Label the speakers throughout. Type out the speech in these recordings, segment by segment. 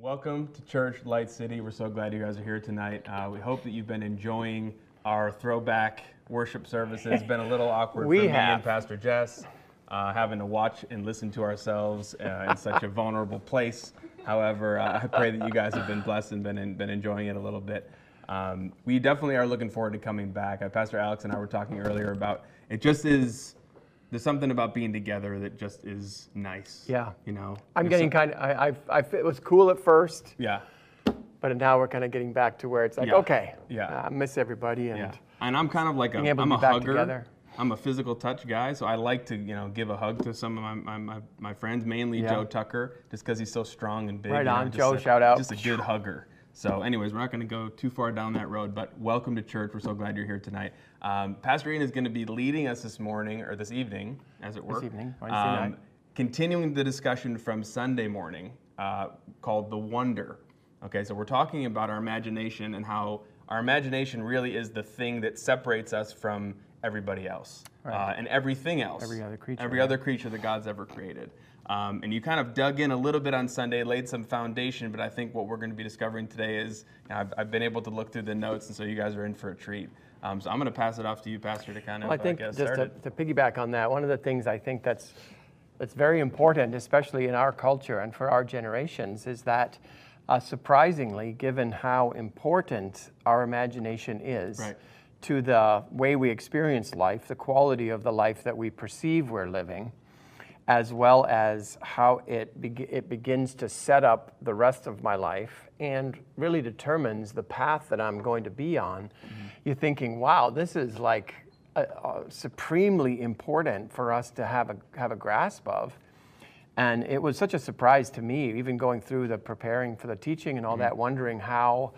Speaker 1: Welcome to Church Light City. We're so glad you guys are here tonight. Uh, we hope that you've been enjoying our throwback worship services. It's been a little awkward
Speaker 2: We
Speaker 1: for me
Speaker 2: have.
Speaker 1: and Pastor Jess, uh, having to watch and listen to ourselves uh, in such a vulnerable place. However, uh, I pray that you guys have been blessed and been, been enjoying it a little bit. Um, we definitely are looking forward to coming back. Uh, Pastor Alex and I were talking earlier about it. Just is there's something about being together that just is nice.
Speaker 2: Yeah.
Speaker 1: you know.
Speaker 2: I'm
Speaker 1: There's
Speaker 2: getting
Speaker 1: some-
Speaker 2: kind of, I, I, I, it was cool at first,
Speaker 1: yeah.
Speaker 2: but now we're kind of getting back to where it's like,
Speaker 1: Yeah.
Speaker 2: okay,
Speaker 1: Yeah.
Speaker 2: I miss everybody. And
Speaker 1: Yeah, and I'm kind of like a,
Speaker 2: Being able to
Speaker 1: I'm a hugger.
Speaker 2: together.
Speaker 1: I'm a physical touch guy, so I like to, you know, give a hug to some of my, my, my, my friends, mainly
Speaker 2: Yeah.
Speaker 1: Joe Tucker, just because he's so strong and big.
Speaker 2: Right
Speaker 1: you know,
Speaker 2: on, Joe,
Speaker 1: a-
Speaker 2: shout out.
Speaker 1: Just a good hugger. So, anyways, we're not going to go too far down that road, but welcome to church. We're so glad you're here tonight. Um, Pastor Ian is going to be leading us this morning, or this evening, as it were.
Speaker 2: This evening, Wednesday night.
Speaker 1: Continuing the discussion from Sunday morning uh, called The Wonder. Okay, so we're talking about our imagination and how our imagination really is the thing that separates us from everybody else uh, and everything else.
Speaker 2: Every other creature,
Speaker 1: Every
Speaker 2: yeah.
Speaker 1: other creature that God's ever created. Um, and you kind of dug in a little bit on Sunday, laid some foundation, but I think what we're going to be discovering today is you know, I've, I've been able to look through the notes, and so you guys are in for a treat. Um, so I'm going to pass it off to you, Pastor, to kind of
Speaker 2: Well, I think
Speaker 1: uh,
Speaker 2: just to, to piggyback on that, one of the things I think that's that's very important, especially in our culture and for our generations, is that uh, surprisingly, given how important our imagination is
Speaker 1: Right.
Speaker 2: to the way we experience life, the quality of the life that we perceive we're living, as well as how it, beg it begins to set up the rest of my life and really determines the path that I'm going to be on, you're thinking, wow, this is like uh, uh, supremely important for us to have a, have a grasp of. And it was such a surprise to me, even going through the preparing for the teaching and all that, wondering how,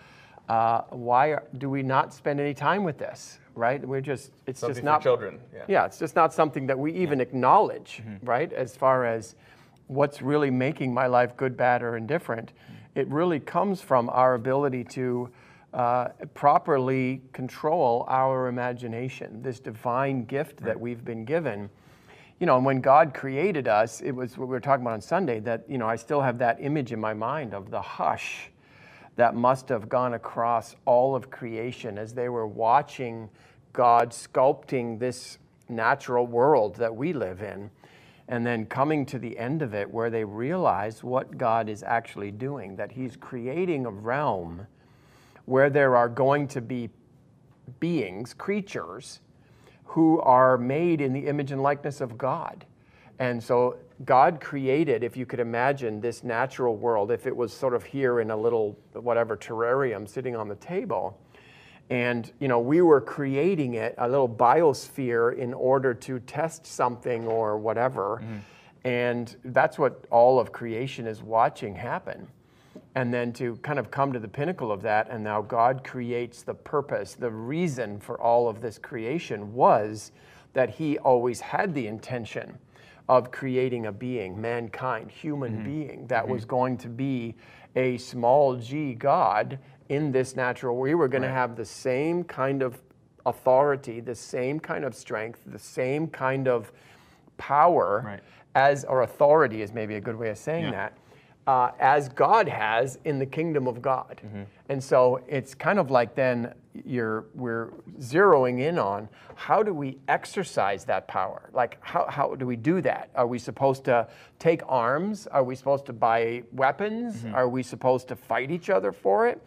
Speaker 2: uh, why are, do we not spend any time with this, right? We're just, it's
Speaker 1: Something
Speaker 2: just not
Speaker 1: children, yeah.
Speaker 2: yeah, it's just not something that we even acknowledge, right? As far as what's really making my life good, bad, or indifferent, it really comes from our ability to uh, properly control our imagination, this divine gift that we've been given. You know, and when God created us, it was what we were talking about on Sunday that, you know, I still have that image in my mind of the hush that must have gone across all of creation as they were watching God sculpting this natural world that we live in, and then coming to the end of it where they realize what God is actually doing, that He's creating a realm where there are going to be beings, creatures, who are made in the image and likeness of God. And so God created, if you could imagine this natural world, if it was sort of here in a little whatever terrarium sitting on the table, and you know we were creating it a little biosphere in order to test something or whatever, mm-hmm. and that's what all of creation is watching happen. And then to kind of come to the pinnacle of that and now god creates the purpose the reason for all of this creation was that he always had the intention of creating a being mankind human mm-hmm. being that mm-hmm. was going to be a small g god in this natural we were going to have the same kind of authority the same kind of strength the same kind of power
Speaker 1: Right.
Speaker 2: as or authority is maybe a good way of saying
Speaker 1: Yeah.
Speaker 2: that uh, as God has in the kingdom of God. And so it's kind of like then you're we're zeroing in on how do we exercise that power? Like how, how do we do that? Are we supposed to take arms? Are we supposed to buy weapons? Are we supposed to fight each other for it?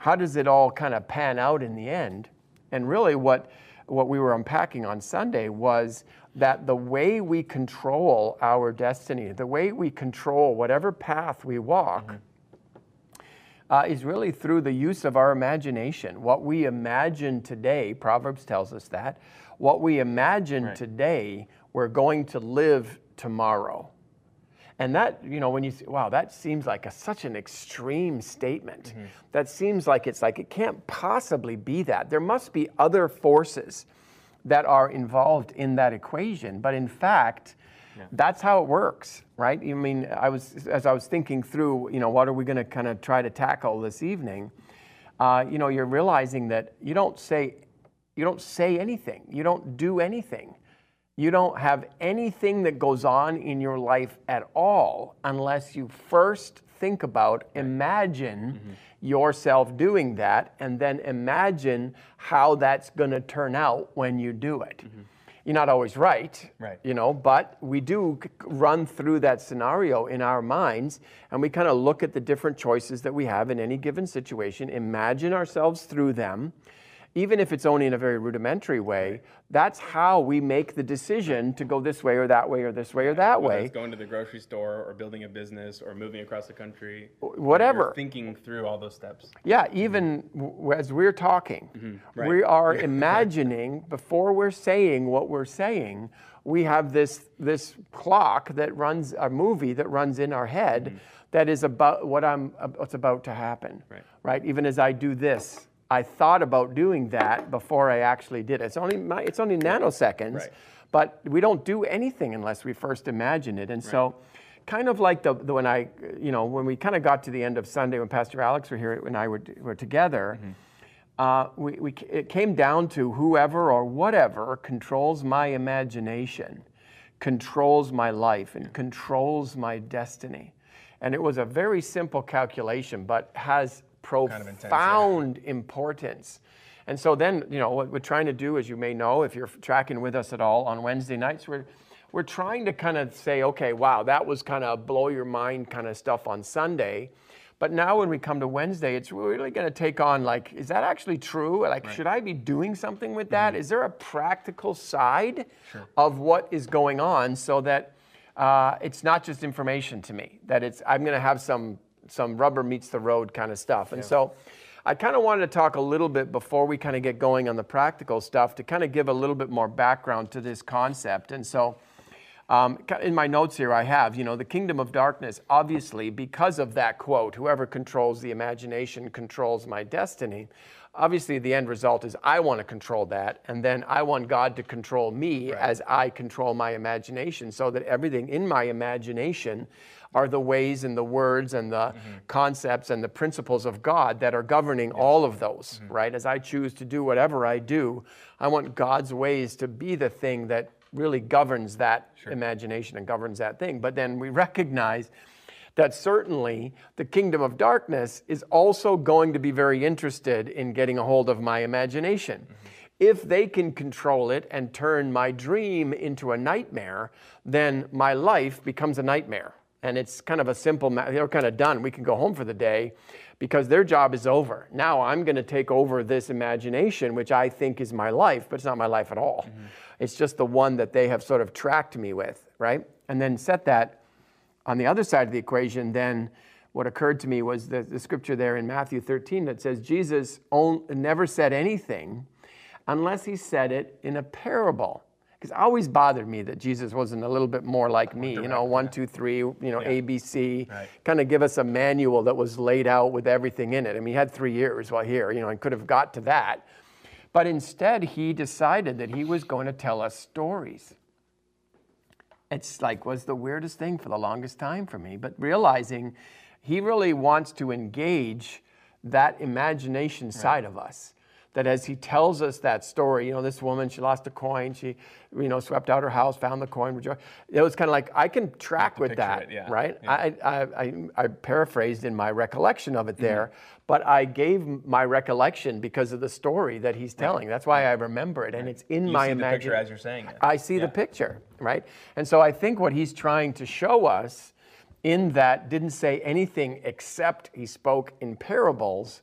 Speaker 2: How does it all kind of pan out in the end? And really what what we were unpacking on Sunday was that the way we control our destiny, the way we control whatever path we walk, uh, is really through the use of our imagination. What we imagine today, Proverbs tells us that, what we imagine
Speaker 1: Right.
Speaker 2: today, we're going to live tomorrow. And that, you know, when you say, wow, that seems like a, such an extreme statement. That seems like it's like, it can't possibly be that. There must be other forces that are involved in that equation. But in fact, that's how it works, right? I mean, I was, as I was thinking through, you know, what are we going to kind of try to tackle this evening? Uh, you know, you're realizing that you don't say, you don't say anything, you don't do anything You don't have anything that goes on in your life at all unless you first think about, imagine mm-hmm. yourself doing that, and then imagine how that's going to turn out when you do it. Mm-hmm. You're not always right,
Speaker 1: Right.
Speaker 2: you know, but we do run through that scenario in our minds and we kind of look at the different choices that we have in any given situation, imagine ourselves through them. Even if it's only in a very rudimentary way, that's how we make the decision to go this way or that way or this way or that
Speaker 1: Whether
Speaker 2: way.
Speaker 1: it's going to the grocery store or building a business or moving across the country.
Speaker 2: whatever.
Speaker 1: Thinking through all those steps.
Speaker 2: Yeah, even w- as we're talking, mm-hmm.
Speaker 1: right.
Speaker 2: we are imagining before we're saying what we're saying. We have this this clock that runs a movie that runs in our head mm-hmm. that is about what I'm what's about to happen.
Speaker 1: Right.
Speaker 2: Right. Even as I do this, I thought about doing that before I actually did it. It's only my, it's only nanoseconds,
Speaker 1: Right.
Speaker 2: but we don't do anything unless we first imagine it. And so, kind of like the, the when I, you know, when we kind of got to the end of Sunday when Pastor Alex were here and I were, were together, uh, we, we, it came down to whoever or whatever controls my imagination, controls my life, and controls my destiny. And it was a very simple calculation, but has
Speaker 1: of intense, yeah.
Speaker 2: profound importance. And so then, you know, what we're trying to do, as you may know, if you're tracking with us at all on Wednesday nights, we're we're trying to kind of say, okay, wow, that was kind of blow your mind kind of stuff on Sunday. But now when we come to Wednesday, it's really going to take on like, is that actually true? Like, should I be doing something with that? Is there a practical side of what is going on so that uh, it's not just information to me, that it's, I'm going to have some, some rubber meets the road kind of stuff. And so I kind of wanted to talk a little bit before we kind of get going on the practical stuff to kind of give a little bit more background to this concept. And so um, in my notes here, I have, you know, the kingdom of darkness, obviously, because of that quote, whoever controls the imagination controls my destiny. Obviously, the end result is I want to control that, and then I want God to control me as I control my imagination, so that everything in my imagination are the ways and the words and the mm-hmm. concepts and the principles of God that are governing all of those, mm-hmm. right? As I choose to do whatever I do, I want God's ways to be the thing that really governs that imagination and governs that thing. But then we recognize that certainly the kingdom of darkness is also going to be very interested in getting a hold of my imagination. If they can control it and turn my dream into a nightmare, then my life becomes a nightmare. And it's kind of a simple, ma- they're kind of done. We can go home for the day because their job is over. Now I'm going to take over this imagination, which I think is my life, but it's not my life at all. Mm-hmm. It's just the one that they have sort of tracked me with, right? And then set that on the other side of the equation, then what occurred to me was the, the scripture there in Matthew 13 that says Jesus on, never said anything unless he said it in a parable. Because it always bothered me that Jesus wasn't a little bit more like me, you know, one, two, three, you know, ABC,
Speaker 1: Right.
Speaker 2: kind of give us a manual that was laid out with everything in it. I mean, he had three years while here, you know, and could have got to that. But instead, he decided that he was going to tell us stories it's like was the weirdest thing for the longest time for me but realizing he really wants to engage that imagination side of us that as he tells us that story you know this woman she lost a coin she you know swept out her house found the coin it was kind of like i can track with that
Speaker 1: it, yeah.
Speaker 2: right
Speaker 1: Yeah.
Speaker 2: I, I, I, I paraphrased in my recollection of it
Speaker 1: Mm-hmm.
Speaker 2: there but i gave my recollection because of the story that he's telling that's why i remember it and it's in
Speaker 1: You
Speaker 2: my
Speaker 1: see the
Speaker 2: imagination
Speaker 1: picture as you're saying it.
Speaker 2: I see
Speaker 1: Yeah.
Speaker 2: the picture, right? And so I think what he's trying to show us in that didn't say anything except he spoke in parables,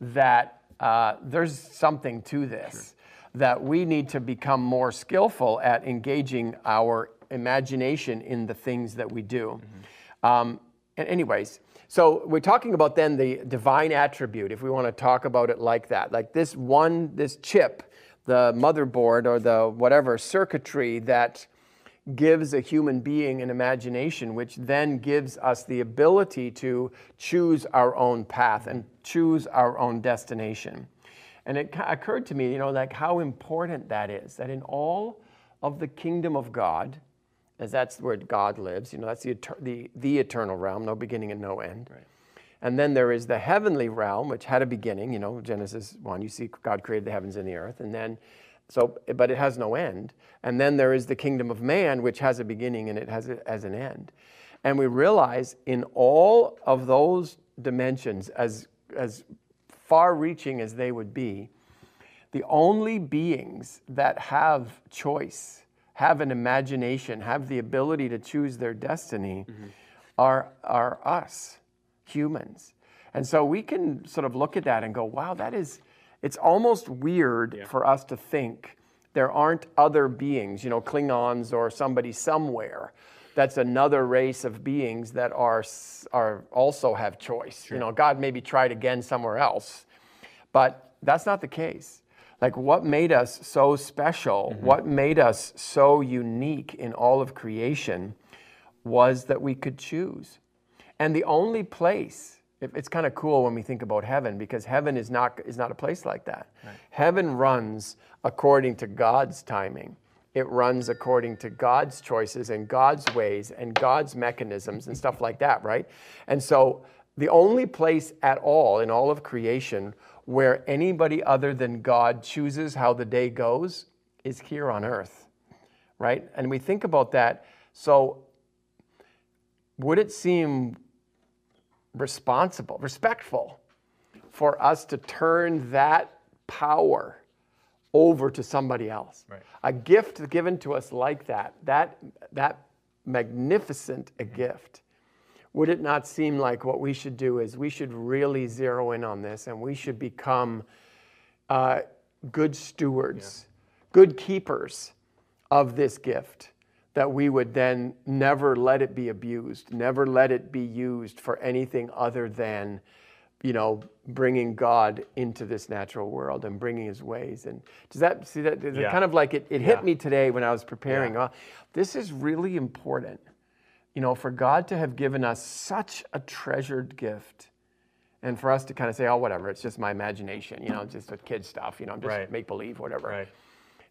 Speaker 2: that uh, there's something to this, that we need to become more skillful at engaging our imagination in the things that we do. Um, and anyways, so we're talking about then the divine attribute, if we want to talk about it like that, like this one, this chip, the motherboard or the whatever circuitry that gives a human being an imagination, which then gives us the ability to choose our own path and choose our own destination. And it occurred to me, you know, like how important that is, that in all of the kingdom of God, as that's where God lives, you know, that's the, the, the eternal realm, no beginning and no end.
Speaker 1: Right.
Speaker 2: And then there is the heavenly realm, which had a beginning, you know, Genesis 1, you see God created the heavens and the earth. And then So, but it has no end. And then there is the kingdom of man, which has a beginning and it has, a, has an end. And we realize in all of those dimensions, as, as far reaching as they would be, the only beings that have choice, have an imagination, have the ability to choose their destiny mm-hmm. are, are us, humans. And so we can sort of look at that and go, wow, that is, it's almost weird yeah. for us to think there aren't other beings, you know, Klingons or somebody somewhere. That's another race of beings that are, are also have choice. Sure. You know, God maybe tried again somewhere else, but that's not the case. Like what made us so special, mm-hmm. what made us so unique in all of creation was that we could choose. And the only place it's kind of cool when we think about heaven because heaven is not is not a place like that. Right. Heaven runs according to God's timing. It runs according to God's choices and God's ways and God's mechanisms and stuff like that, right? And so the only place at all in all of creation where anybody other than God chooses how the day goes is here on earth, right? And we think about that. So would it seem responsible, respectful for us to turn that power over to somebody else. Right. A gift given to us like that, that, that magnificent a gift, would it not seem like what we should do is we should really zero in on this and we should become uh, good stewards, yeah. good keepers of this gift? That we would then never let it be abused, never let it be used for anything other than, you know, bringing God into this natural world and bringing His ways. And does that see that? Yeah. Kind of like it, it hit yeah. me today when I was preparing. Yeah. Uh, this is really important, you know, for God to have given us such a treasured gift. And for us to kind of say, oh, whatever, it's just my imagination, you know, just a kid stuff, you know, I'm just right. make believe, whatever. Right.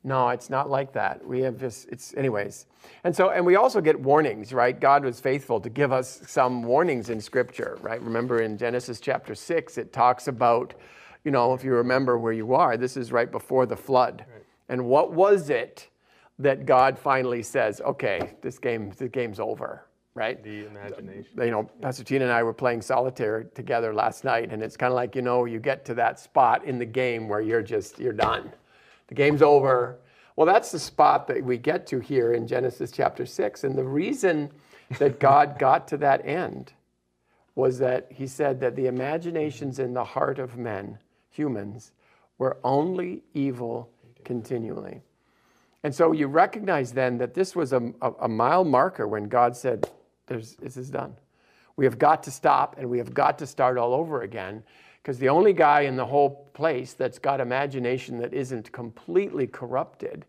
Speaker 2: No, it's not like that. We have just, it's, anyways. And so, and we also get warnings, right? God was faithful to give us some warnings in Scripture, right? Remember in Genesis chapter 6, it talks about, you know, if you remember where you are, this is right before the flood. Right. And what was it that God finally says, okay, this game, this game's over, right?
Speaker 1: The imagination.
Speaker 2: You know, Pastor Tina and I were playing solitaire together last night, and it's kind of like, you know, you get to that spot in the game where you're just, you're done the game's over. Well, that's the spot that we get to here in Genesis chapter 6. And the reason that God got to that end was that he said that the imaginations in the heart of men, humans, were only evil continually. And so you recognize then that this was a, a, a mile marker when God said, There's, This is done. We have got to stop and we have got to start all over again because the only guy in the whole place that's got imagination that isn't completely corrupted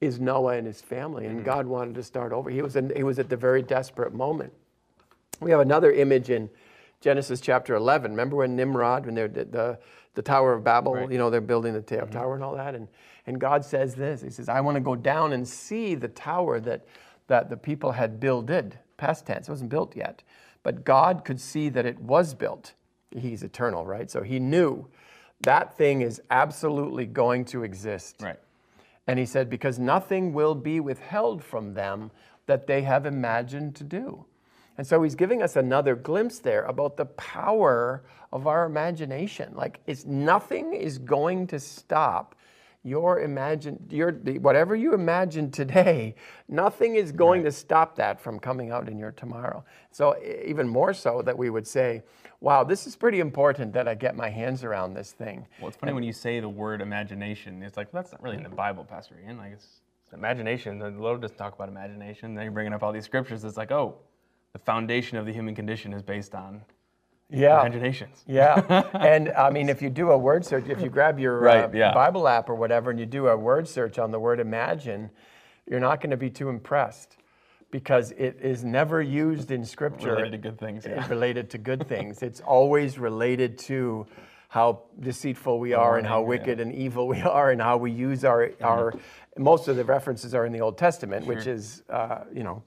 Speaker 2: is Noah and his family. And mm-hmm. God wanted to start over. He was, in, he was at the very desperate moment. We have another image in Genesis chapter 11. Remember when Nimrod, when they're the, the, Tower of Babel, right. you know, they're building the mm-hmm. tower and all that. And, and God says this He says, I want to go down and see the tower that, that the people had builded. Past tense, it wasn't built yet. But God could see that it was built he's eternal, right? So he knew that thing is absolutely going to exist.
Speaker 1: Right.
Speaker 2: And he said, because nothing will be withheld from them that they have imagined to do. And so he's giving us another glimpse there about the power of our imagination. Like it's nothing is going to stop your imagine your whatever you imagine today, nothing is going right. to stop that from coming out in your tomorrow. So even more so that we would say, wow, this is pretty important that I get my hands around this thing.
Speaker 1: Well, it's funny and, when you say the word imagination. It's like, well, that's not really in the Bible, Pastor Ian. Like, it's, it's imagination. The Lord doesn't talk about imagination. Then you're bringing up all these scriptures. It's like, oh, the foundation of the human condition is based on
Speaker 2: yeah.
Speaker 1: imaginations.
Speaker 2: Yeah. and I mean, if you do a word search, if you grab your right, uh, yeah. Bible app or whatever and you do a word search on the word imagine, you're not going to be too impressed because it is never used in scripture
Speaker 1: related to good things.
Speaker 2: Yeah. Related to good things. It's always related to how deceitful we are and how wicked yeah. and evil we are and how we use our mm-hmm. our most of the references are in the Old Testament, sure. which is uh, you know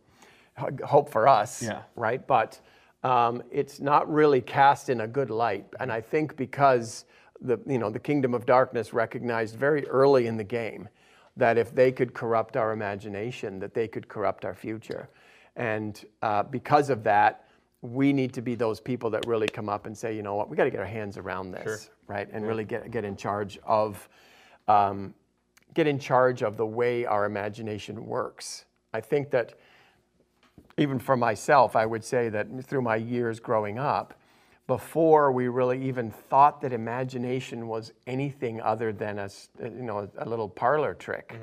Speaker 2: hope for us, yeah. right? But um, it's not really cast in a good light, and I think because the you know the kingdom of darkness recognized very early in the game that if they could corrupt our imagination, that they could corrupt our future. And uh, because of that, we need to be those people that really come up and say, you know what, we got to get our hands around this,
Speaker 1: Sure.
Speaker 2: right? And really get, get in charge of um, get in charge of the way our imagination works. I think that even for myself, I would say that through my years growing up, before we really even thought that imagination was anything other than a, s- you know, a little parlor trick,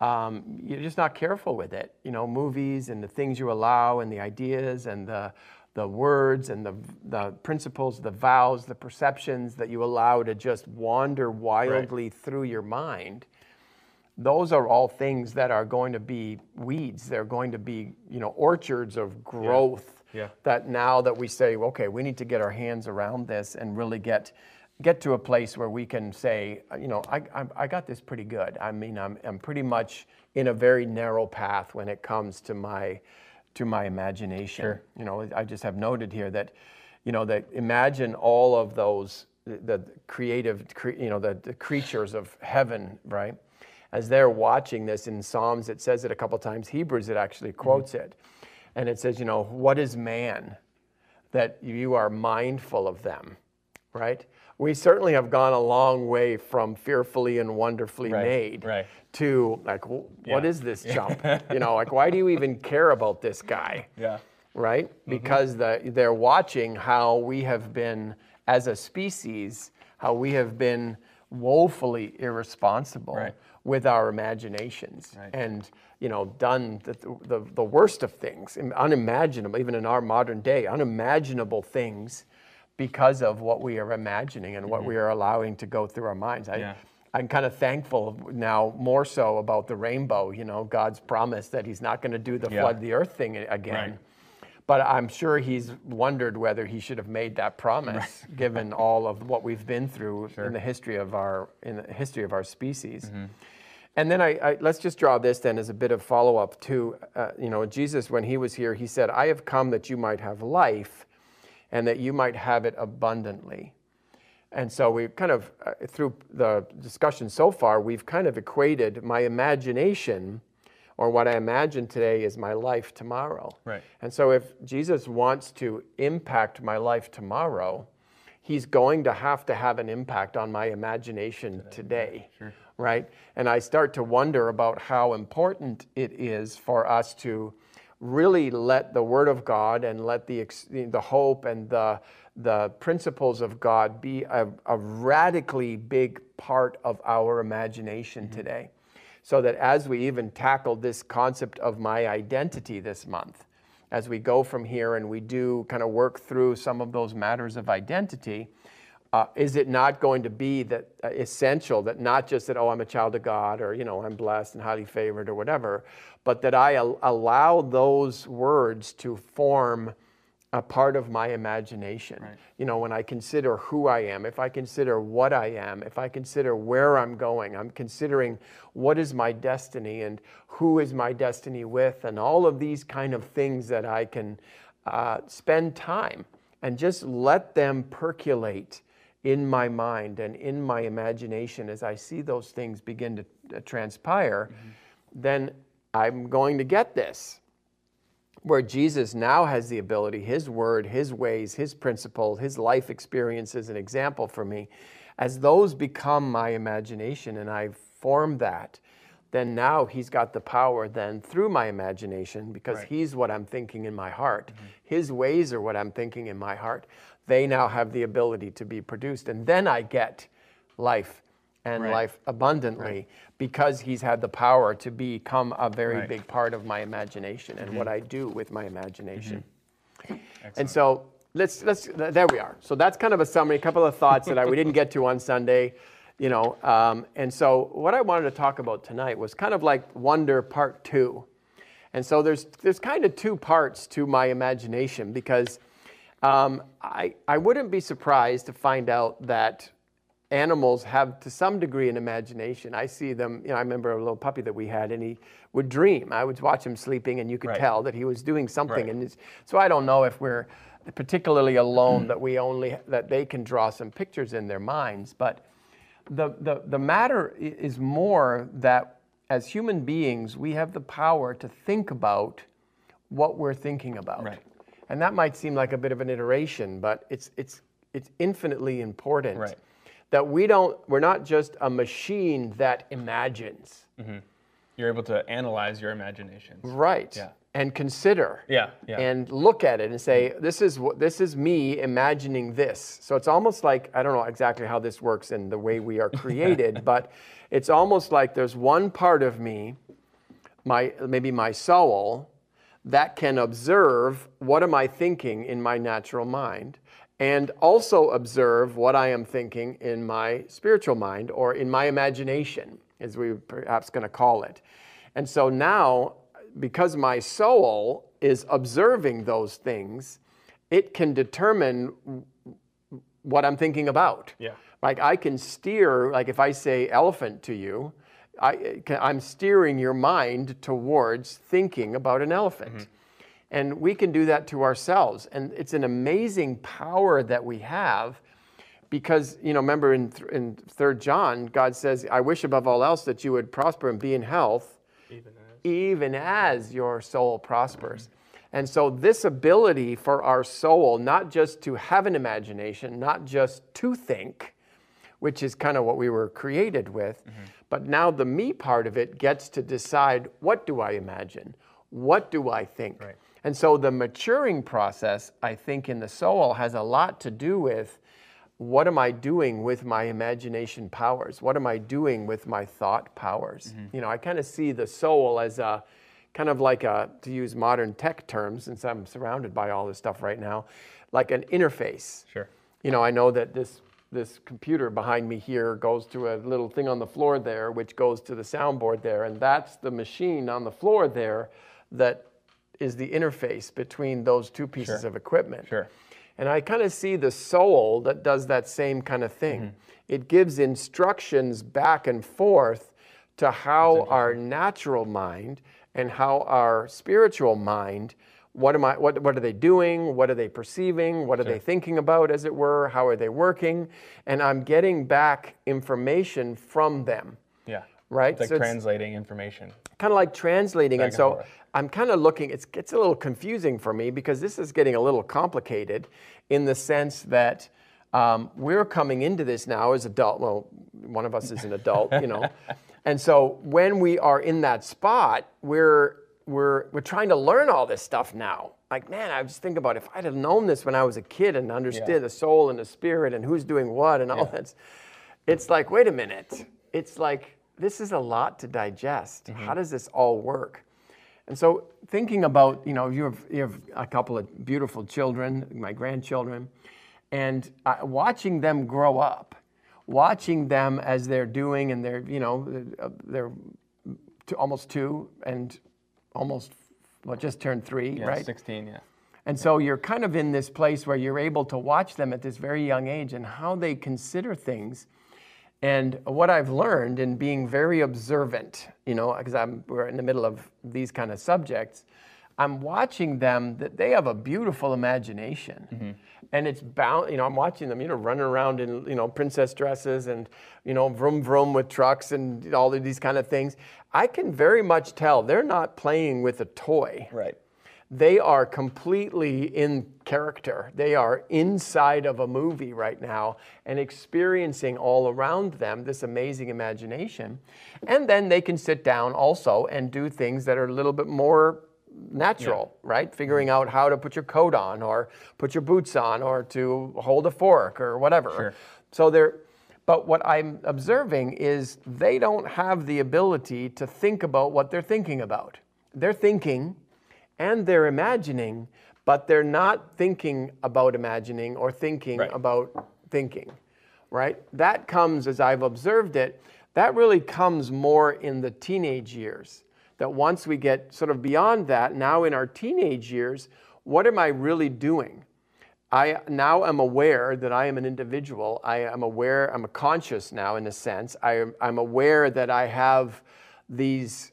Speaker 2: um, you're just not careful with it. You know, movies and the things you allow and the ideas and the, the words and the, the principles, the vows, the perceptions that you allow to just wander wildly through your mind those are all things that are going to be weeds. They're going to be, you know, orchards of growth.
Speaker 1: Yeah.
Speaker 2: That now that we say, okay, we need to get our hands around this and really get get to a place where we can say, uh, you know, I, I, I got this pretty good. I mean, I'm, I'm pretty much in a very narrow path when it comes to my to my imagination.
Speaker 1: Sure.
Speaker 2: You know, I just have noted here that, you know, that imagine all of those the creative, you know, the, the creatures of heaven, right? As they're watching this in Psalms, it says it a couple times. Hebrews, it actually mm-hmm. quotes it, and it says, you know, what is man that you are mindful of them, right? We certainly have gone a long way from fearfully and wonderfully
Speaker 1: Right,
Speaker 2: made
Speaker 1: right.
Speaker 2: to like, wh- what
Speaker 1: Yeah.
Speaker 2: is this chump? you know, like, why do you even care about this guy?
Speaker 1: Yeah.
Speaker 2: right? Mm-hmm. Because the, they're watching how we have been, as a species, how we have been woefully irresponsible
Speaker 1: Right.
Speaker 2: With our imaginations
Speaker 1: Right.
Speaker 2: and you know done the, the, the worst of things unimaginable even in our modern day unimaginable things because of what we are imagining and what we are allowing to go through our minds I,
Speaker 1: Mm-hmm. Yeah.
Speaker 2: I'm kind of thankful now more so about the rainbow, you know, God's promise that He's not going to do the
Speaker 1: Yeah.
Speaker 2: flood the earth thing again.
Speaker 1: Right.
Speaker 2: But I'm sure he's wondered whether he should have made that promise, given all of what we've been through in the history of our in the history of our species.
Speaker 1: Mm-hmm.
Speaker 2: And then I, I let's just draw this then as a bit of follow up to uh, you know Jesus when he was here he said I have come that you might have life, and that you might have it abundantly. And so we kind of, uh, through the discussion so far, we've kind of equated my imagination, or what I imagine today, is my life tomorrow.
Speaker 1: Right.
Speaker 2: And so if Jesus wants to impact my life tomorrow, he's going to have to have an impact on my imagination today. Right? And I start to wonder about how important it is for us to really let the Word of God and let the, the hope and the, the principles of God be a, a radically big part of our imagination mm-hmm. today. So that as we even tackle this concept of my identity this month, as we go from here and we do kind of work through some of those matters of identity, uh, is it not going to be that uh, essential that not just that oh I'm a child of God or you know I'm blessed and highly favored or whatever, but that I al- allow those words to form a part of my imagination. You know, when I consider who I am, if I consider what I am, if I consider where I'm going, I'm considering what is my destiny and who is my destiny with, and all of these kind of things that I can uh, spend time and just let them percolate in my mind and in my imagination as I see those things begin to uh, transpire, then I'm going to get this where Jesus now has the ability, his word, his ways, his principles, his life experience experiences, an example for me, as those become my imagination and I form that, then now he's got the power then through my imagination because
Speaker 1: Right.
Speaker 2: he's what I'm thinking in my heart. Mm-hmm. His ways are what I'm thinking in my heart. They now have the ability to be produced. And then I get life and
Speaker 1: Right.
Speaker 2: life abundantly because he's had the power to become a very
Speaker 1: Right.
Speaker 2: big part of my imagination and what mm-hmm. I do with my imagination. Mm-hmm.
Speaker 1: And
Speaker 2: so let's let's there we are. So that's kind of a summary, a couple of thoughts that I, we didn't get to on Sunday, you know. Um, and so what I wanted to talk about tonight was kind of like wonder part two. And so there's there's kind of two parts to my imagination because um, I I wouldn't be surprised to find out that animals have to some degree an imagination. I see them, you know, I remember a little puppy that we had and he would dream. I would watch him sleeping and you could
Speaker 1: Right.
Speaker 2: tell that he was doing something.
Speaker 1: Right.
Speaker 2: And so I don't know if we're particularly alone that we only, that they can draw some pictures in their minds. But the, the, the matter is more that as human beings, we have the power to think about what we're thinking about.
Speaker 1: Right.
Speaker 2: And that might seem like a bit of an iteration, but it's it's it's infinitely important
Speaker 1: Right.
Speaker 2: that we don't we're not just a machine that imagines. Mm-hmm.
Speaker 1: You're able to analyze your imaginations.
Speaker 2: Right.
Speaker 1: Yeah.
Speaker 2: And consider.
Speaker 1: Yeah, yeah.
Speaker 2: And look at it and say, this is what this is me imagining this. So it's almost like I don't know exactly how this works in the way we are created, but it's almost like there's one part of me, my maybe my soul, that can observe what am I thinking in my natural mind and also observe what I am thinking in my spiritual mind or in my imagination, as we're perhaps going to call it. And so now, because my soul is observing those things, it can determine what I'm thinking about.
Speaker 1: Yeah.
Speaker 2: Like I can steer, like if I say elephant to you, I, I'm steering your mind towards thinking about an elephant. Mm-hmm. And we can do that to ourselves. And it's an amazing power that we have because, you know, remember in, th- in 3 John, God says, I wish above all else that you would prosper and be in health,
Speaker 1: Even.
Speaker 2: Even as your soul prospers. And so, this ability for our soul, not just to have an imagination, not just to think, which is kind of what we were created with, mm-hmm. but now the me part of it gets to decide what do I imagine? What do I think?
Speaker 1: Right.
Speaker 2: And so, the maturing process, I think, in the soul has a lot to do with what am I doing with my imagination powers? What am I doing with my thought powers? Mm-hmm. You know, I kind of see the soul as a kind of like a, to use modern tech terms, since I'm surrounded by all this stuff right now, like an interface.
Speaker 1: Sure.
Speaker 2: You know, I know that this this computer behind me here goes to a little thing on the floor there, which goes to the soundboard there, and that's the machine on the floor there that is the interface between those two pieces
Speaker 1: Sure.
Speaker 2: of equipment.
Speaker 1: Sure.
Speaker 2: And I kind of see the soul that does that same kind of thing.
Speaker 1: Mm-hmm.
Speaker 2: It gives instructions back and forth to how our natural mind and how our spiritual mind what am I what, what are they doing? What are they perceiving? What are they thinking about as it were? How are they working? And I'm getting back information from them.
Speaker 1: Yeah.
Speaker 2: Right?
Speaker 1: It's like
Speaker 2: So
Speaker 1: translating information.
Speaker 2: kind of like translating.
Speaker 1: Back
Speaker 2: and
Speaker 1: and
Speaker 2: so
Speaker 1: forth.
Speaker 2: I'm kind of looking, it's, it's a little confusing for me because this is getting a little complicated in the sense that um, we're coming into this now as adult. Well, one of us is an adult, you know. And so when we are in that spot, we're, we're, we're trying to learn all this stuff now. Like, man, I just think about if I'd have known this when I was a kid and understood
Speaker 1: Yeah.
Speaker 2: the soul and the spirit and who's doing what and all
Speaker 1: Yeah.
Speaker 2: that. It's like, wait a minute. It's like, this is a lot to digest.
Speaker 1: Mm-hmm.
Speaker 2: How does this all work? And so, thinking about, you know, you have, you have a couple of beautiful children, my grandchildren, and uh, watching them grow up, watching them as they're doing, and they're, you know, uh, they're almost two and almost, well, just turned three,
Speaker 1: Yeah.
Speaker 2: right?
Speaker 1: 16. Yeah.
Speaker 2: And so you're kind of in this place where you're able to watch them at this very young age and how they consider things. And what I've learned in being very observant, you know, because I'm we're in the middle of these kind of subjects, I'm watching them that they have a beautiful imagination. Mm-hmm. And it's bound, you know, I'm watching them, you know, running around in, you know, princess dresses and, you know, vroom vroom with trucks and all of these kind of things. I can very much tell they're not playing with a toy
Speaker 1: Right.
Speaker 2: They are completely in character. They are inside of a movie right now and experiencing all around them this amazing imagination. And then they can sit down also and do things that are a little bit more natural, right? Figuring mm-hmm. out how to put your coat on or put your boots on or to hold a fork or whatever.
Speaker 1: Sure.
Speaker 2: So they're but what I'm observing is they don't have the ability to think about what they're thinking about. They're thinking and they're imagining, but they're not thinking about imagining or thinking
Speaker 1: Right.
Speaker 2: about thinking, right? That comes, as I've observed it, that really comes more in the teenage years. That once we get sort of beyond that, now in our teenage years, what am I really doing? I now am aware that I am an individual. I am aware, I'm a conscious now in a sense. I, I'm aware that I have these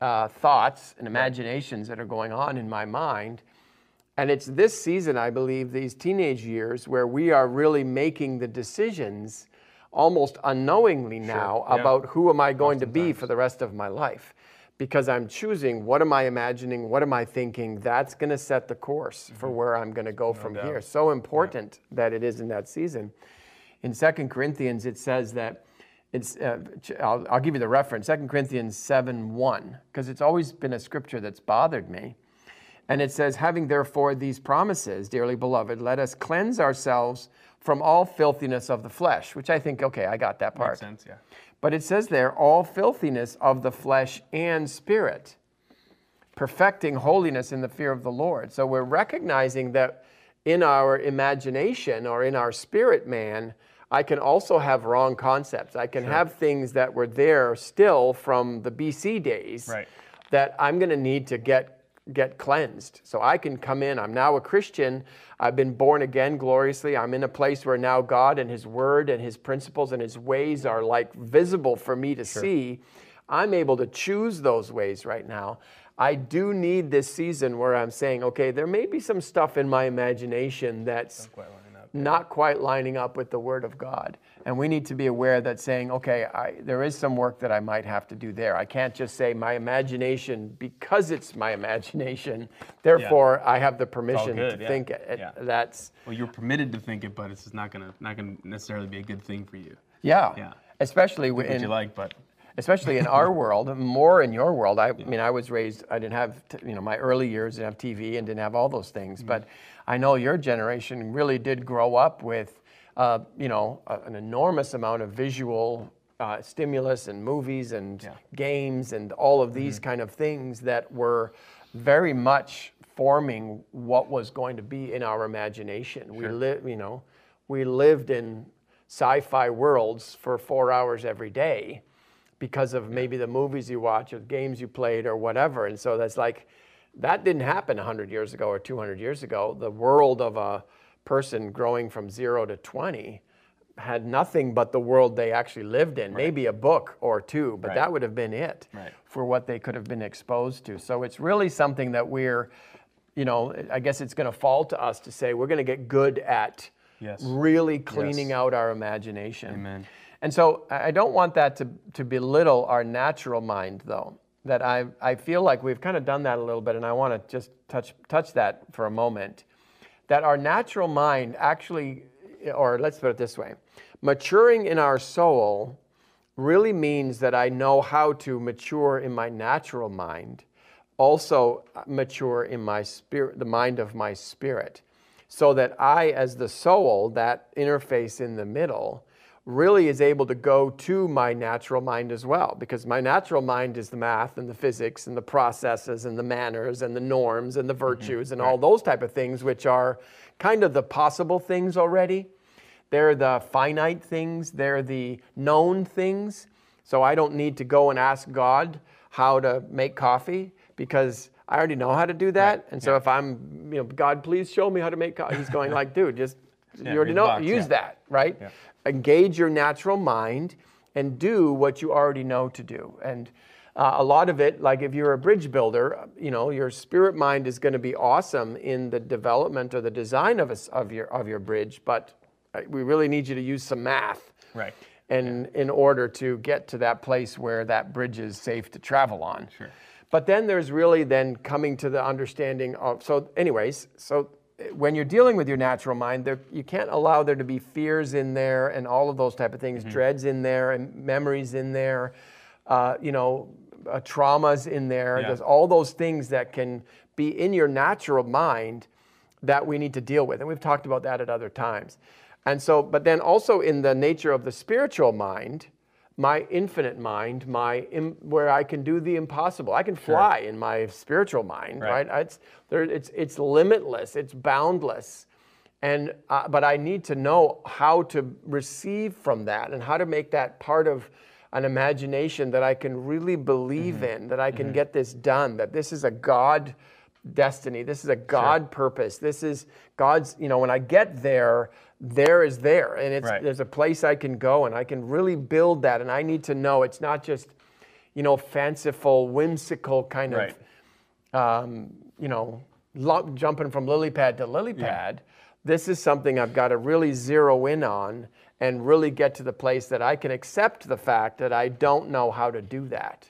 Speaker 2: uh, thoughts and imaginations that are going on in my mind. And it's this season, I believe, these teenage years, where we are really making the decisions almost unknowingly now
Speaker 1: yeah.
Speaker 2: about who am I going to be for the rest of my life. Because I'm choosing what am I imagining, what am I thinking, that's going to set the course for where I'm going to go from
Speaker 1: doubt.
Speaker 2: here. So important that it is in that season. In 2 Corinthians, it says that it's, uh, I'll, I'll give you the reference 2 Corinthians 7 1, because it's always been a scripture that's bothered me. And it says, Having therefore these promises, dearly beloved, let us cleanse ourselves from all filthiness of the flesh, which I think, okay, I got that part.
Speaker 1: Makes sense, yeah.
Speaker 2: But it says there, all filthiness of the flesh and spirit, perfecting holiness in the fear of the Lord. So we're recognizing that in our imagination or in our spirit man, I can also have wrong concepts. I can have things that were there still from the BC days
Speaker 1: Right.
Speaker 2: that I'm going to need to get get cleansed. So I can come in. I'm now a Christian. I've been born again gloriously. I'm in a place where now God and his word and his principles and his ways are like visible for me to see. I'm able to choose those ways right now. I do need this season where I'm saying, okay, there may be some stuff in my imagination that's
Speaker 1: Quite lining up.
Speaker 2: Not quite lining up with the Word of God. And we need to be aware that saying, okay, I, there is some work that I might have to do there. I can't just say my imagination, because it's my imagination, therefore I have the permission
Speaker 1: good,
Speaker 2: to
Speaker 1: yeah.
Speaker 2: think it.
Speaker 1: Yeah.
Speaker 2: That's,
Speaker 1: Well, you're permitted to think it, but it's just not gonna not gonna necessarily be a good thing for you.
Speaker 2: yeah.
Speaker 1: Yeah.
Speaker 2: Especially
Speaker 1: What you like, but
Speaker 2: especially in our world, more in your world. I, mean, I was raised, I didn't have, t- you know, my early years didn't have TV and didn't have all those
Speaker 1: Mm-hmm.
Speaker 2: things. But I know your generation really did grow up with, uh, you know, a, an enormous amount of visual uh, stimulus and movies and
Speaker 1: Yeah.
Speaker 2: games and all of
Speaker 1: Mm-hmm.
Speaker 2: these kind of things that were very much forming what was going to be in our imagination. We live, you know, we lived in sci-fi worlds for four hours every day because of maybe the movies you watch or the games you played or whatever. And so that's like, that didn't happen 100 years ago or 200 years ago. The world of a person growing from zero to 20 had nothing but the world they actually lived in, maybe a book or two, but
Speaker 1: Right.
Speaker 2: that would have been it
Speaker 1: Right.
Speaker 2: for what they could have been exposed to. So it's really something that we're, you know, I guess it's going to fall to us to say we're going to get good at
Speaker 1: Yes.
Speaker 2: really cleaning
Speaker 1: Yes.
Speaker 2: out our imagination.
Speaker 1: Amen.
Speaker 2: And so I don't want that to, to belittle our natural mind, though. That I, I feel like we've kind of done that a little bit, and I want to just touch, touch that for a moment. That our natural mind actually, or let's put it this way maturing in our soul really means that I know how to mature in my natural mind, also uh, mature in my spirit, the mind of my spirit, so that I, as the soul, that interface in the middle, really is able to go to my natural mind as well. Because my natural mind is the math and the physics and the processes and the manners and the norms and the mm-hmm. virtues and all those type of things, which are kind of the possible things already. They're the finite things, they're the known things. So I don't need to go and ask God how to make coffee because I already know how to do that. And so if I'm, you know, God, please show me how to make coffee, He's going like, dude, just
Speaker 1: Yeah,
Speaker 2: you already know,
Speaker 1: box,
Speaker 2: use
Speaker 1: yeah.
Speaker 2: that, right?
Speaker 1: Yeah.
Speaker 2: Engage your natural mind and do what you already know to do. And uh, a lot of it, like if you're a bridge builder, you know, your spirit mind is going to be awesome in the development or the design of, a of your of your bridge, but uh, we really need you to use some math
Speaker 1: Right.
Speaker 2: and in order to get to that place where that bridge is safe to travel on.
Speaker 1: Sure.
Speaker 2: But then there's really then coming to the understanding of so anyways, so when you're dealing with your natural mind, there you can't allow there to be fears in there and all of those type of things, dreads in there and memories in there, uh, you know, uh, traumas in there.
Speaker 1: Yeah.
Speaker 2: There's all those things that can be in your natural mind that we need to deal with. And we've talked about that at other times. And so, but then also in the nature of the spiritual mind, my infinite mind, my im, where I can do the impossible. I can fly in my spiritual mind,
Speaker 1: Right.
Speaker 2: right? It's there. It's it's limitless. It's boundless. And uh, but I need to know how to receive from that and how to make that part of an imagination that I can really believe
Speaker 1: Mm-hmm.
Speaker 2: in, that I can get this done, that this is a God destiny, this is a God purpose, this is God's, you know, when I get there, there is there. And it's
Speaker 1: Right.
Speaker 2: there's a place I can go and I can really build that. And I need to know it's not just, you know, fanciful, whimsical kind
Speaker 1: Right.
Speaker 2: of um, you know, jumping from lily pad to lily pad, this is something I've got to really zero in on and really get to the place that I can accept the fact that I don't know how to do that.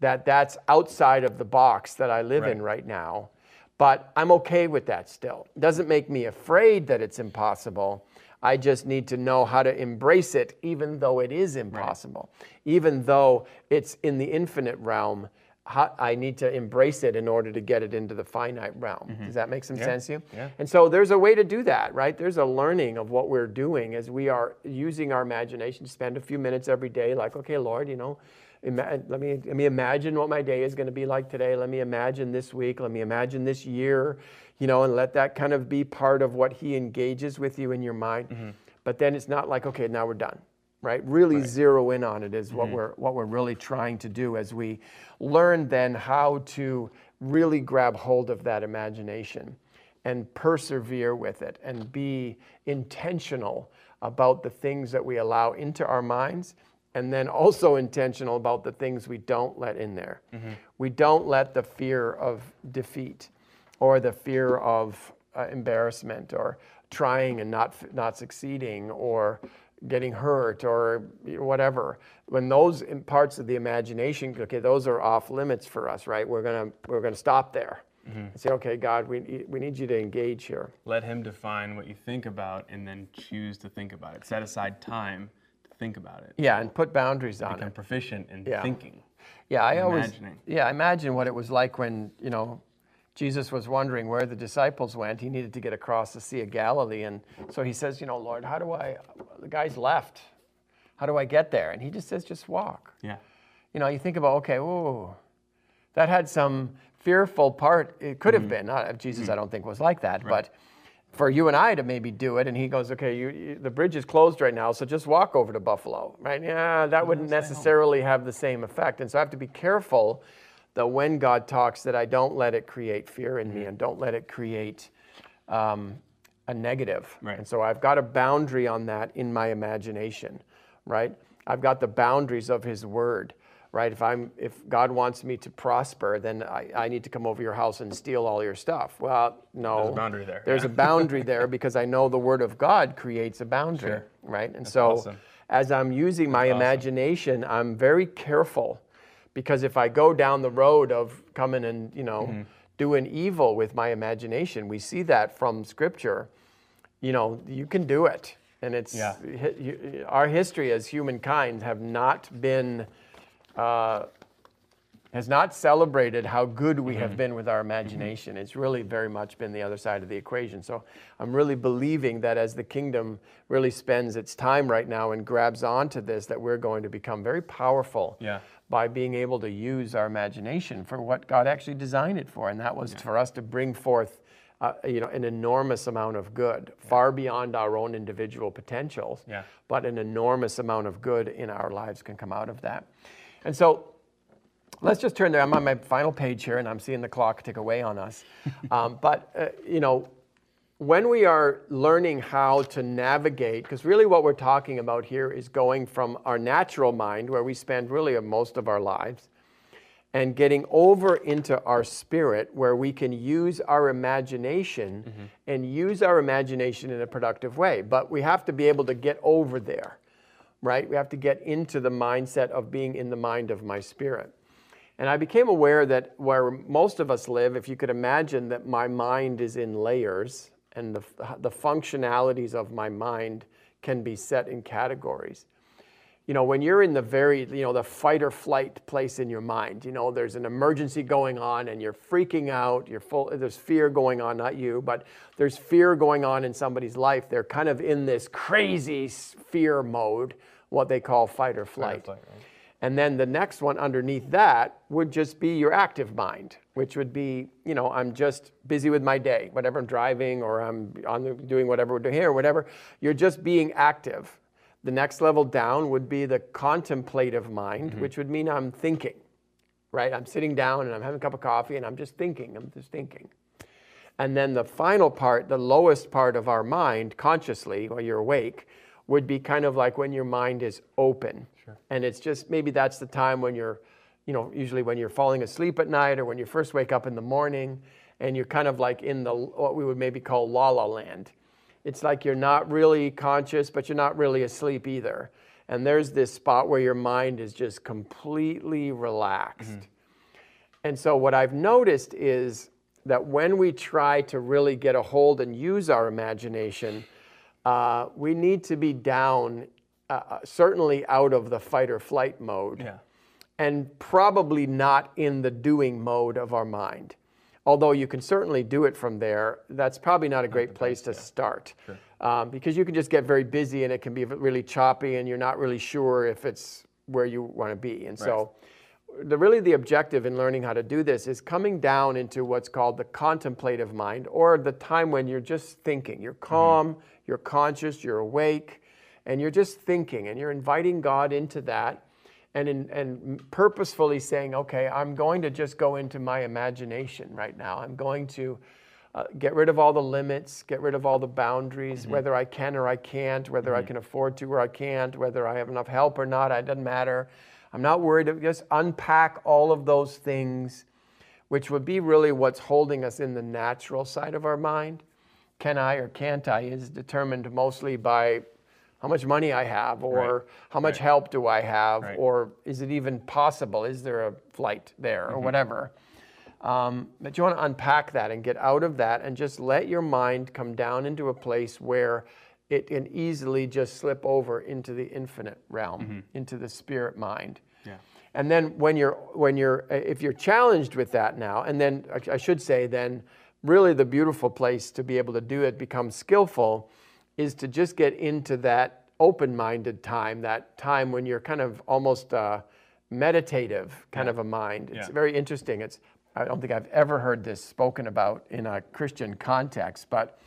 Speaker 2: That that's outside of the box that I live in
Speaker 1: Right.
Speaker 2: right now. But I'm okay with that still. It doesn't make me afraid that it's impossible. I just need to know how to embrace it, even though it is impossible. Even though it's in the infinite realm, I need to embrace it in order to get it into the finite realm. Mm-hmm. Does that make some sense to you?
Speaker 1: Yeah.
Speaker 2: And so there's a way to do that, right? There's a learning of what we're doing as we are using our imagination to spend a few minutes every day, like, okay, Lord, you know, ima- let me let me imagine what my day is going to be like today. Let me imagine this week. Let me imagine this year, you know, and let that kind of be part of what He engages with you in your mind. Mm-hmm. But then it's not like, okay, now we're done right? Really zero in on it is what mm-hmm. we're what we're really trying to do as we learn then how to really grab hold of that imagination and persevere with it and be intentional about the things that we allow into our minds and then also intentional about the things we don't let in there. We don't let the fear of defeat or the fear of uh, embarrassment or trying and not not succeeding or getting hurt or whatever. When those in parts of the imagination okay those are off limits for us right? We're going to we're going to stop there. And say okay god we, we need you to engage here.
Speaker 1: Let him define what you think about and then choose to think about it. Set aside time think about it.
Speaker 2: yeah and put boundaries on
Speaker 1: Become
Speaker 2: it
Speaker 1: proficient in
Speaker 2: Yeah.
Speaker 1: thinking.
Speaker 2: yeah i always
Speaker 1: Imagining.
Speaker 2: yeah imagine what it was like when you know jesus was wondering where the disciples went he needed to get across the sea of galilee and so he says you know lord how do i the guys left how do i get there and he just says just walk
Speaker 1: Yeah.
Speaker 2: you know, you think about, okay, whoa, that had some fearful part. It could
Speaker 1: Mm-hmm.
Speaker 2: have been. Not, Jesus, I don't think was like that, but for you and I to maybe do it, and he goes, okay, you, you, the bridge is closed right now, so just walk over to Buffalo, right? Yeah, that wouldn't necessarily have the same effect, and so I have to be careful that when God talks, that I don't let it create fear in
Speaker 1: Mm-hmm.
Speaker 2: me, and don't let it create. Um, a negative.
Speaker 1: Right.
Speaker 2: And so I've got a boundary on that in my imagination, right? I've got the boundaries of his word, right? If I'm if God wants me to prosper, then I, I need to come over your house and steal all your stuff. Well, no.
Speaker 1: There's a boundary there,
Speaker 2: There's
Speaker 1: yeah.
Speaker 2: a boundary there because I know the word of God creates a boundary,
Speaker 1: Sure.
Speaker 2: right? And so
Speaker 1: awesome.
Speaker 2: as I'm using my imagination, I'm very careful because if I go down the road of coming and, you know,
Speaker 1: Mm-hmm.
Speaker 2: doing evil with my imagination, we see that from scripture. You know, you can do it. And it's
Speaker 1: Yeah.
Speaker 2: our history as humankind have not been uh, has not celebrated how good we
Speaker 1: Mm-hmm.
Speaker 2: have been with our imagination. It's really very much been the other side of the equation. So I'm really believing that as the kingdom really spends its time right now and grabs onto this, that we're going to become very powerful
Speaker 1: Yeah.
Speaker 2: by being able to use our imagination for what God actually designed it for, and that was for us to bring forth. Uh, you know, an enormous amount of good, far beyond our own individual potentials
Speaker 1: Yeah.
Speaker 2: but an enormous amount of good in our lives can come out of that. And so let's just turn there. I'm on my final page here and I'm seeing the clock tick away on us. um, but, uh, you know, when we are learning how to navigate, because really what we're talking about here is going from our natural mind, where we spend really most of our lives, and getting over into our spirit where we can use our imagination and use our imagination in a productive way. But we have to be able to get over there, right? We have to get into the mindset of being in the mind of my spirit. And I became aware that where most of us live, if you could imagine that my mind is in layers and the, the functionalities of my mind can be set in categories you know, when you're in the very, you know, the fight or flight place in your mind, you know, there's an emergency going on and you're freaking out, you're full, there's fear going on, not you, but there's fear going on in somebody's life. They're kind of in this crazy fear mode, what they call fight or flight.
Speaker 1: flight, right.
Speaker 2: And then the next one underneath that would just be your active mind, which would be, you know, I'm just busy with my day, whatever I'm driving or I'm on the, doing whatever we're doing here, whatever. You're just being active. The next level down would be the contemplative mind, mm-hmm. which would mean I'm thinking, right? I'm sitting down and I'm having a cup of coffee and I'm just thinking, I'm just thinking. And then the final part, the lowest part of our mind, consciously, while you're awake, would be kind of like when your mind is open. And it's just maybe that's the time when you're, you know, usually when you're falling asleep at night or when you first wake up in the morning. and you're kind of like in the what we would maybe call la la land. It's like you're not really conscious, but you're not really asleep either. And there's this spot where your mind is just completely relaxed. And so, what I've noticed is that when we try to really get a hold and use our imagination, uh, we need to be down, uh, uh, certainly out of the fight or flight mode,
Speaker 1: Yeah.
Speaker 2: and probably not in the doing mode of our mind. Although you can certainly do it from there, that's probably not a great place to start. Um, because you can just get very busy and it can be really choppy and you're not really sure if it's where you want to be. And so, the, really the objective in learning how to do this is coming down into what's called the contemplative mind or the time when you're just thinking. You're calm, you're conscious, you're awake, and you're just thinking and you're inviting God into that and, in, and purposefully saying, okay, I'm going to just go into my imagination right now. I'm going to uh, get rid of all the limits, get rid of all the boundaries, whether I can or I can't, whether I can afford to or I can't, whether I have enough help or not, it doesn't matter. I'm not worried. Just unpack all of those things, which would be really what's holding us in the natural side of our mind. Can I or can't I is determined mostly by how much money I have, or
Speaker 1: Right.
Speaker 2: how much
Speaker 1: Right.
Speaker 2: help do I have,
Speaker 1: Right.
Speaker 2: or is it even possible? Is there a flight there, or whatever? Um, but you want to unpack that and get out of that and just let your mind come down into a place where it can easily just slip over into the infinite realm, into the spirit mind.
Speaker 1: Yeah.
Speaker 2: And then when you're when you're if you're challenged with that now, and then I I should say then really the beautiful place to be able to do it, become skillful, is to just get into that open-minded time, that time when you're kind of almost uh, meditative kind of a mind. It's
Speaker 1: Yeah.
Speaker 2: very interesting. It's I don't think I've ever heard this spoken about in a Christian context, but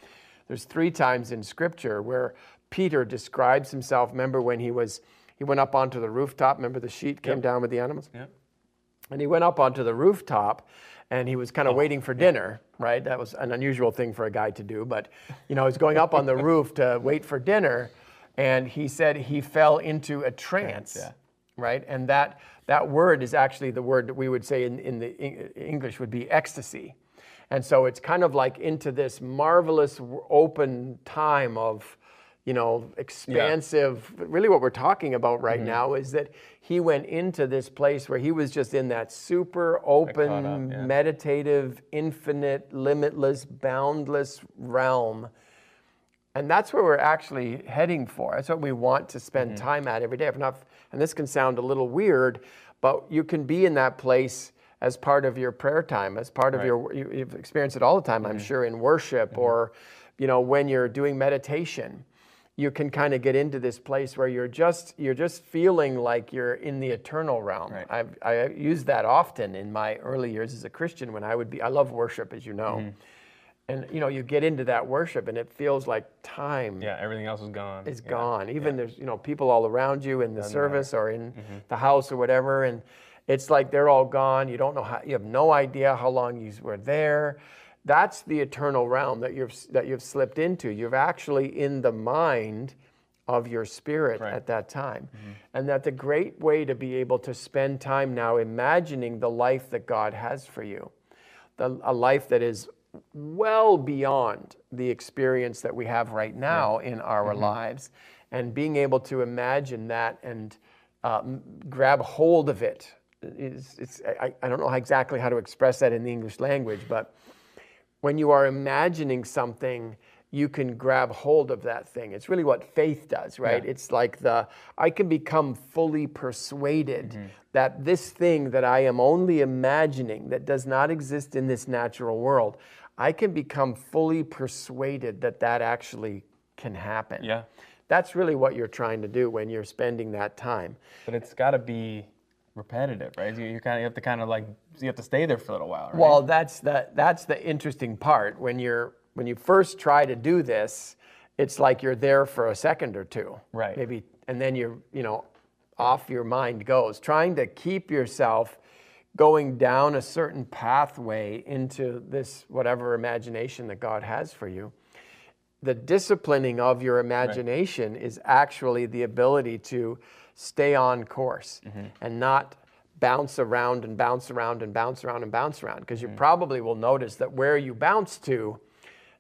Speaker 2: there's three times in Scripture where Peter describes himself. Remember when he was he went up onto the rooftop. Remember the sheet came down with the animals.
Speaker 1: Yeah.
Speaker 2: And he went up onto the rooftop and he was kind of oh. waiting for dinner, right? That was an unusual thing for a guy to do, but you know, he was going up on the roof to wait for dinner and he said he fell into a trance.
Speaker 1: yeah.
Speaker 2: Right? And that that word is actually the word that we would say in, in the Eng- English would be ecstasy. And so it's kind of like into this marvelous open time of you know, expansive. Really, what we're talking about right
Speaker 1: Mm-hmm.
Speaker 2: now is that he went into this place where he was just in that super open,
Speaker 1: up, yeah.
Speaker 2: meditative, infinite, limitless, boundless realm. And that's where we're actually heading for. That's what we want to spend
Speaker 1: Mm-hmm.
Speaker 2: time at every day. If not, and this can sound a little weird, but you can be in that place as part of your prayer time, as part of
Speaker 1: Right. Mm-hmm.
Speaker 2: your. You, you've experienced it all the time, I'm sure, in worship or, you know, when you're doing meditation. You can kind of get into this place where you're just you're just feeling like you're in the eternal realm.
Speaker 1: Right.
Speaker 2: I've I used that often in my early years as a Christian when I would be. I love worship, as you know.
Speaker 1: Mm-hmm.
Speaker 2: And you know, you get into that worship and it feels like time
Speaker 1: Yeah. Everything else is gone.
Speaker 2: is
Speaker 1: Yeah.
Speaker 2: gone. Even there's, you know, people all around you in the
Speaker 1: Doesn't
Speaker 2: service or in
Speaker 1: Mm-hmm.
Speaker 2: the house or whatever. And it's like they're all gone. You don't know how, you have no idea how long you were there. That's the eternal realm that you've, that you've slipped into. You're actually in the mind of your spirit
Speaker 1: Right.
Speaker 2: at that time. And that the great way to be able to spend time now imagining the life that God has for you, the, a life that is well beyond the experience that we have right now in our lives, and being able to imagine that and uh, m- grab hold of it. Is, it's, I, I don't know how exactly how to express that in the English language, but when you are imagining something, you can grab hold of that thing. It's really what faith does, right?
Speaker 1: Yeah.
Speaker 2: It's like the I can become fully persuaded mm-hmm. that this thing that I am only imagining that does not exist in this natural world, I can become fully persuaded that that actually can happen.
Speaker 1: Yeah.
Speaker 2: That's really what you're trying to do when you're spending that time.
Speaker 1: But it's got to be repetitive, right? You, you kind of you have to kind of like you have to stay there for a little while, right?
Speaker 2: Well, that's the that's the interesting part. When you're when you first try to do this, it's like you're there for a second or two,
Speaker 1: Right.
Speaker 2: Maybe, and then you're you know off your mind goes. Trying to keep yourself going down a certain pathway into this whatever imagination that God has for you. The disciplining of your imagination is actually the ability to stay on course mm-hmm. and not bounce around and bounce around and bounce around and bounce around because you mm-hmm. probably will notice that where you bounce to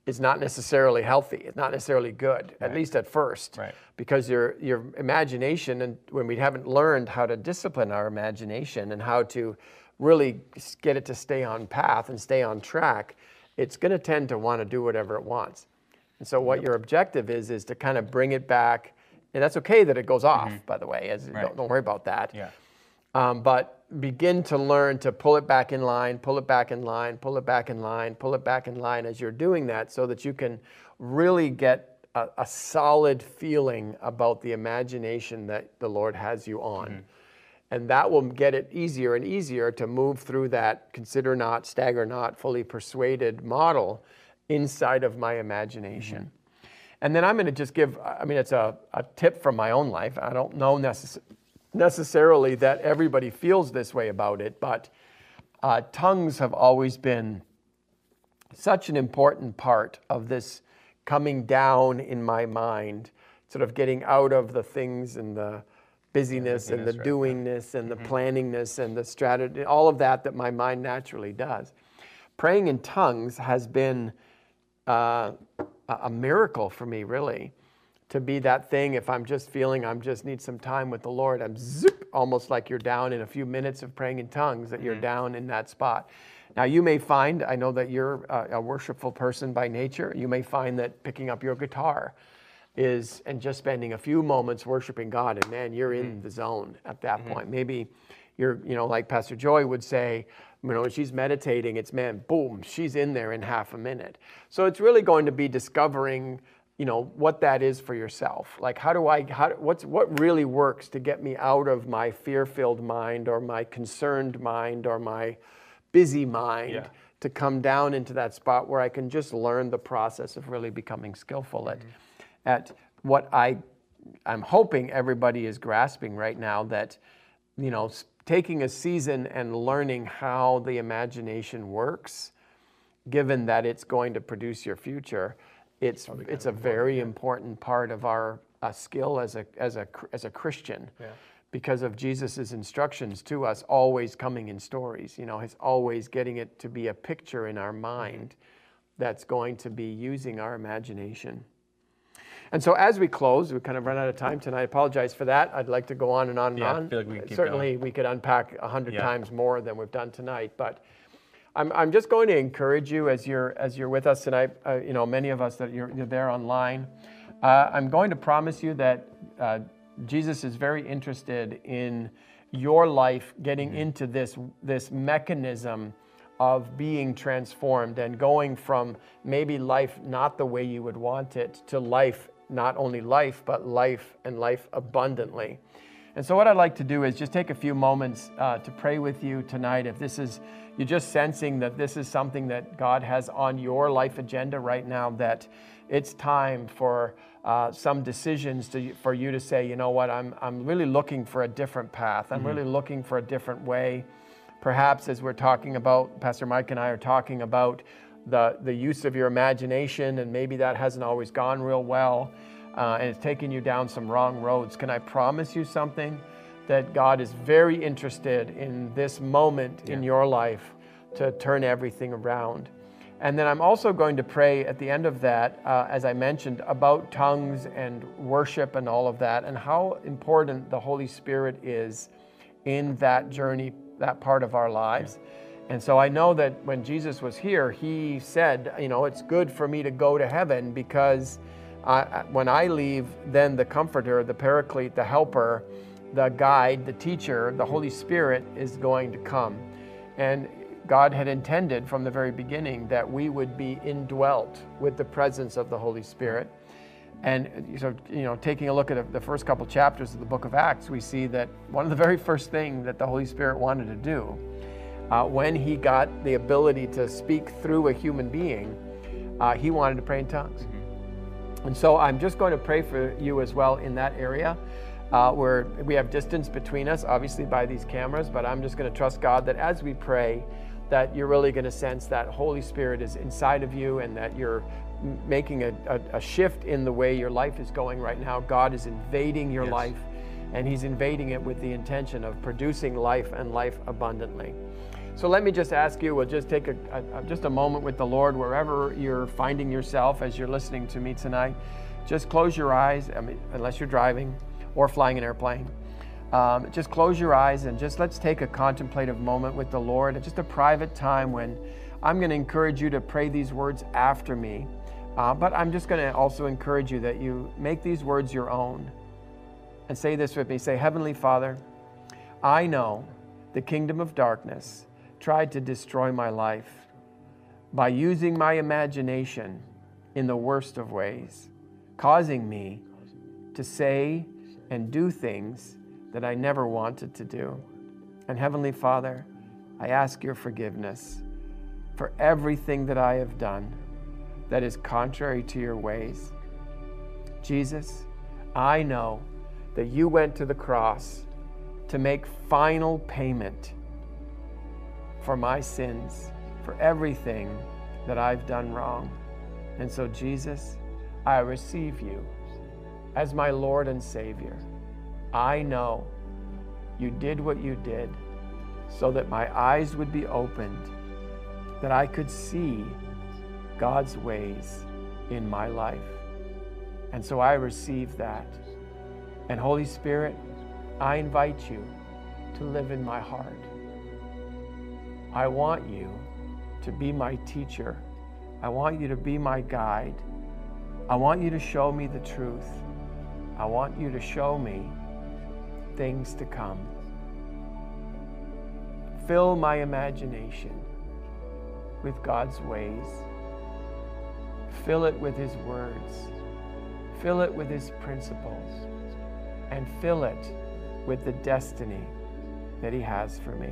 Speaker 2: is not necessarily healthy. It's not necessarily good, at least at first,
Speaker 1: Right.
Speaker 2: because your your imagination and when we haven't learned how to discipline our imagination and how to really get it to stay on path and stay on track, it's going to tend to want to do whatever it wants. And so what your objective is is to kind of bring it back. And that's okay that it goes off, mm-hmm. by the way. As, don't, don't worry about that.
Speaker 1: Yeah.
Speaker 2: Um, but begin to learn to pull it back in line, pull it back in line, pull it back in line, pull it back in line as you're doing that so that you can really get a, a solid feeling about the imagination that the Lord has you on. Mm-hmm. And that will get it easier and easier to move through that consider not, stagger not, fully persuaded model inside of my imagination. Mm-hmm. And then I'm going to just give, I mean, it's a, a tip from my own life. I don't know necess- necessarily that everybody feels this way about it, but uh, tongues have always been such an important part of this coming down in my mind, sort of getting out of the things and the busyness and the
Speaker 1: busyness, right, yeah.
Speaker 2: doingness and the planningness and the strategy, all of that that my mind naturally does. Praying in tongues has been uh, a miracle for me, really, to be that thing. If I'm just feeling I'm just need some time with the Lord, I'm zip, almost like you're down in a few minutes of praying in tongues, that you're mm-hmm. down in that spot. Now, you may find, I know that you're a, a worshipful person by nature, you may find that picking up your guitar is, and just spending a few moments worshiping God, and man, you're in mm. the zone at that mm-hmm. point. Maybe you're, you know, like Pastor Joy would say, you know, she's meditating, it's man, boom, she's in there in half a minute. So it's really going to be discovering, you know, what that is for yourself. Like, how do I, how, what's, what really works to get me out of my fear-filled mind or my concerned mind or my busy mind
Speaker 1: Yeah.
Speaker 2: to come down into that spot where I can just learn the process of really becoming skillful at, mm-hmm. at what I, I'm hoping everybody is grasping right now that, you know, taking a season and learning how the imagination works, given that it's going to produce your future, it's, it's a very important part of our uh, skill as a, as, a, as a Christian because of Jesus' instructions to us always coming in stories. You know, he's always getting it to be a picture in our mind that's going to be using our imagination. And so as we close, we kind of run out of time tonight. I apologize for that. I'd like to go on and on and
Speaker 1: Yeah, I
Speaker 2: on.
Speaker 1: feel like we can
Speaker 2: Certainly, we could unpack a hundred
Speaker 1: Yeah.
Speaker 2: times more than we've done tonight. But I'm, I'm just going to encourage you as you're as you're with us tonight. Uh, you know, many of us that you're, you're there online. Uh, I'm going to promise you that uh, Jesus is very interested in your life getting into this this mechanism of being transformed and going from maybe life not the way you would want it to life not only life but life and life abundantly. And so, what I'd like to do is just take a few moments uh, to pray with you tonight. If this is, you're just sensing that this is something that God has on your life agenda right now, that it's time for uh, some decisions to, for you to say, you know what, I'm, I'm really looking for a different path. I'm really looking for a different way. Perhaps as we're talking about, Pastor Mike and I are talking about the, the use of your imagination, and maybe that hasn't always gone real well uh, and it's taken you down some wrong roads. Can I promise you something? That God is very interested in this moment in your life to turn everything around. And then I'm also going to pray at the end of that, uh, as I mentioned, about tongues and worship and all of that, and how important the Holy Spirit is in that journey, that part of our lives. And so I know that when Jesus was here, he said, you know, it's good for me to go to heaven because I- when I leave, then the comforter, the paraclete, the helper, the guide, the teacher, the Holy Spirit is going to come. And God had intended from the very beginning that we would be indwelt with the presence of the Holy Spirit. And so, you know, taking a look at the first couple chapters of the book of Acts, we see that one of the very first things that the Holy Spirit wanted to do uh, when he got the ability to speak through a human being, uh, he wanted to pray in tongues. And so I'm just going to pray for you as well in that area uh, where we have distance between us, obviously by these cameras, but I'm just going to trust God that as we pray, that you're really going to sense that Holy Spirit is inside of you and that you're making a, a, a shift in the way your life is going right now. God is invading your
Speaker 1: Yes.
Speaker 2: life and He's invading it with the intention of producing life and life abundantly. So let me just ask you, we'll just take a, a, just a moment with the Lord wherever you're finding yourself as you're listening to me tonight. Just close your eyes, I mean, unless you're driving or flying an airplane. Um, just close your eyes and just let's take a contemplative moment with the Lord, just a private time when I'm going to encourage you to pray these words after me. Uh, but I'm just going to also encourage you that you make these words your own. And say this with me say, Heavenly Father, I know the kingdom of darkness tried to destroy my life by using my imagination in the worst of ways, causing me to say and do things that I never wanted to do. And Heavenly Father, I ask your forgiveness for everything that I have done that is contrary to your ways. Jesus, I know that you went to the cross to make final payment for my sins, for everything that I've done wrong. And so, Jesus, I receive you as my Lord and Savior. I know you did what you did so that my eyes would be opened, that I could see God's ways in my life. And so I receive that. And Holy Spirit, I invite you to live in my heart. I want you to be my teacher. I want you to be my guide. I want you to show me the truth. I want you to show me things to come. Fill my imagination with God's ways. Fill it with His words. Fill it with His principles. And fill it with the destiny that He has for me.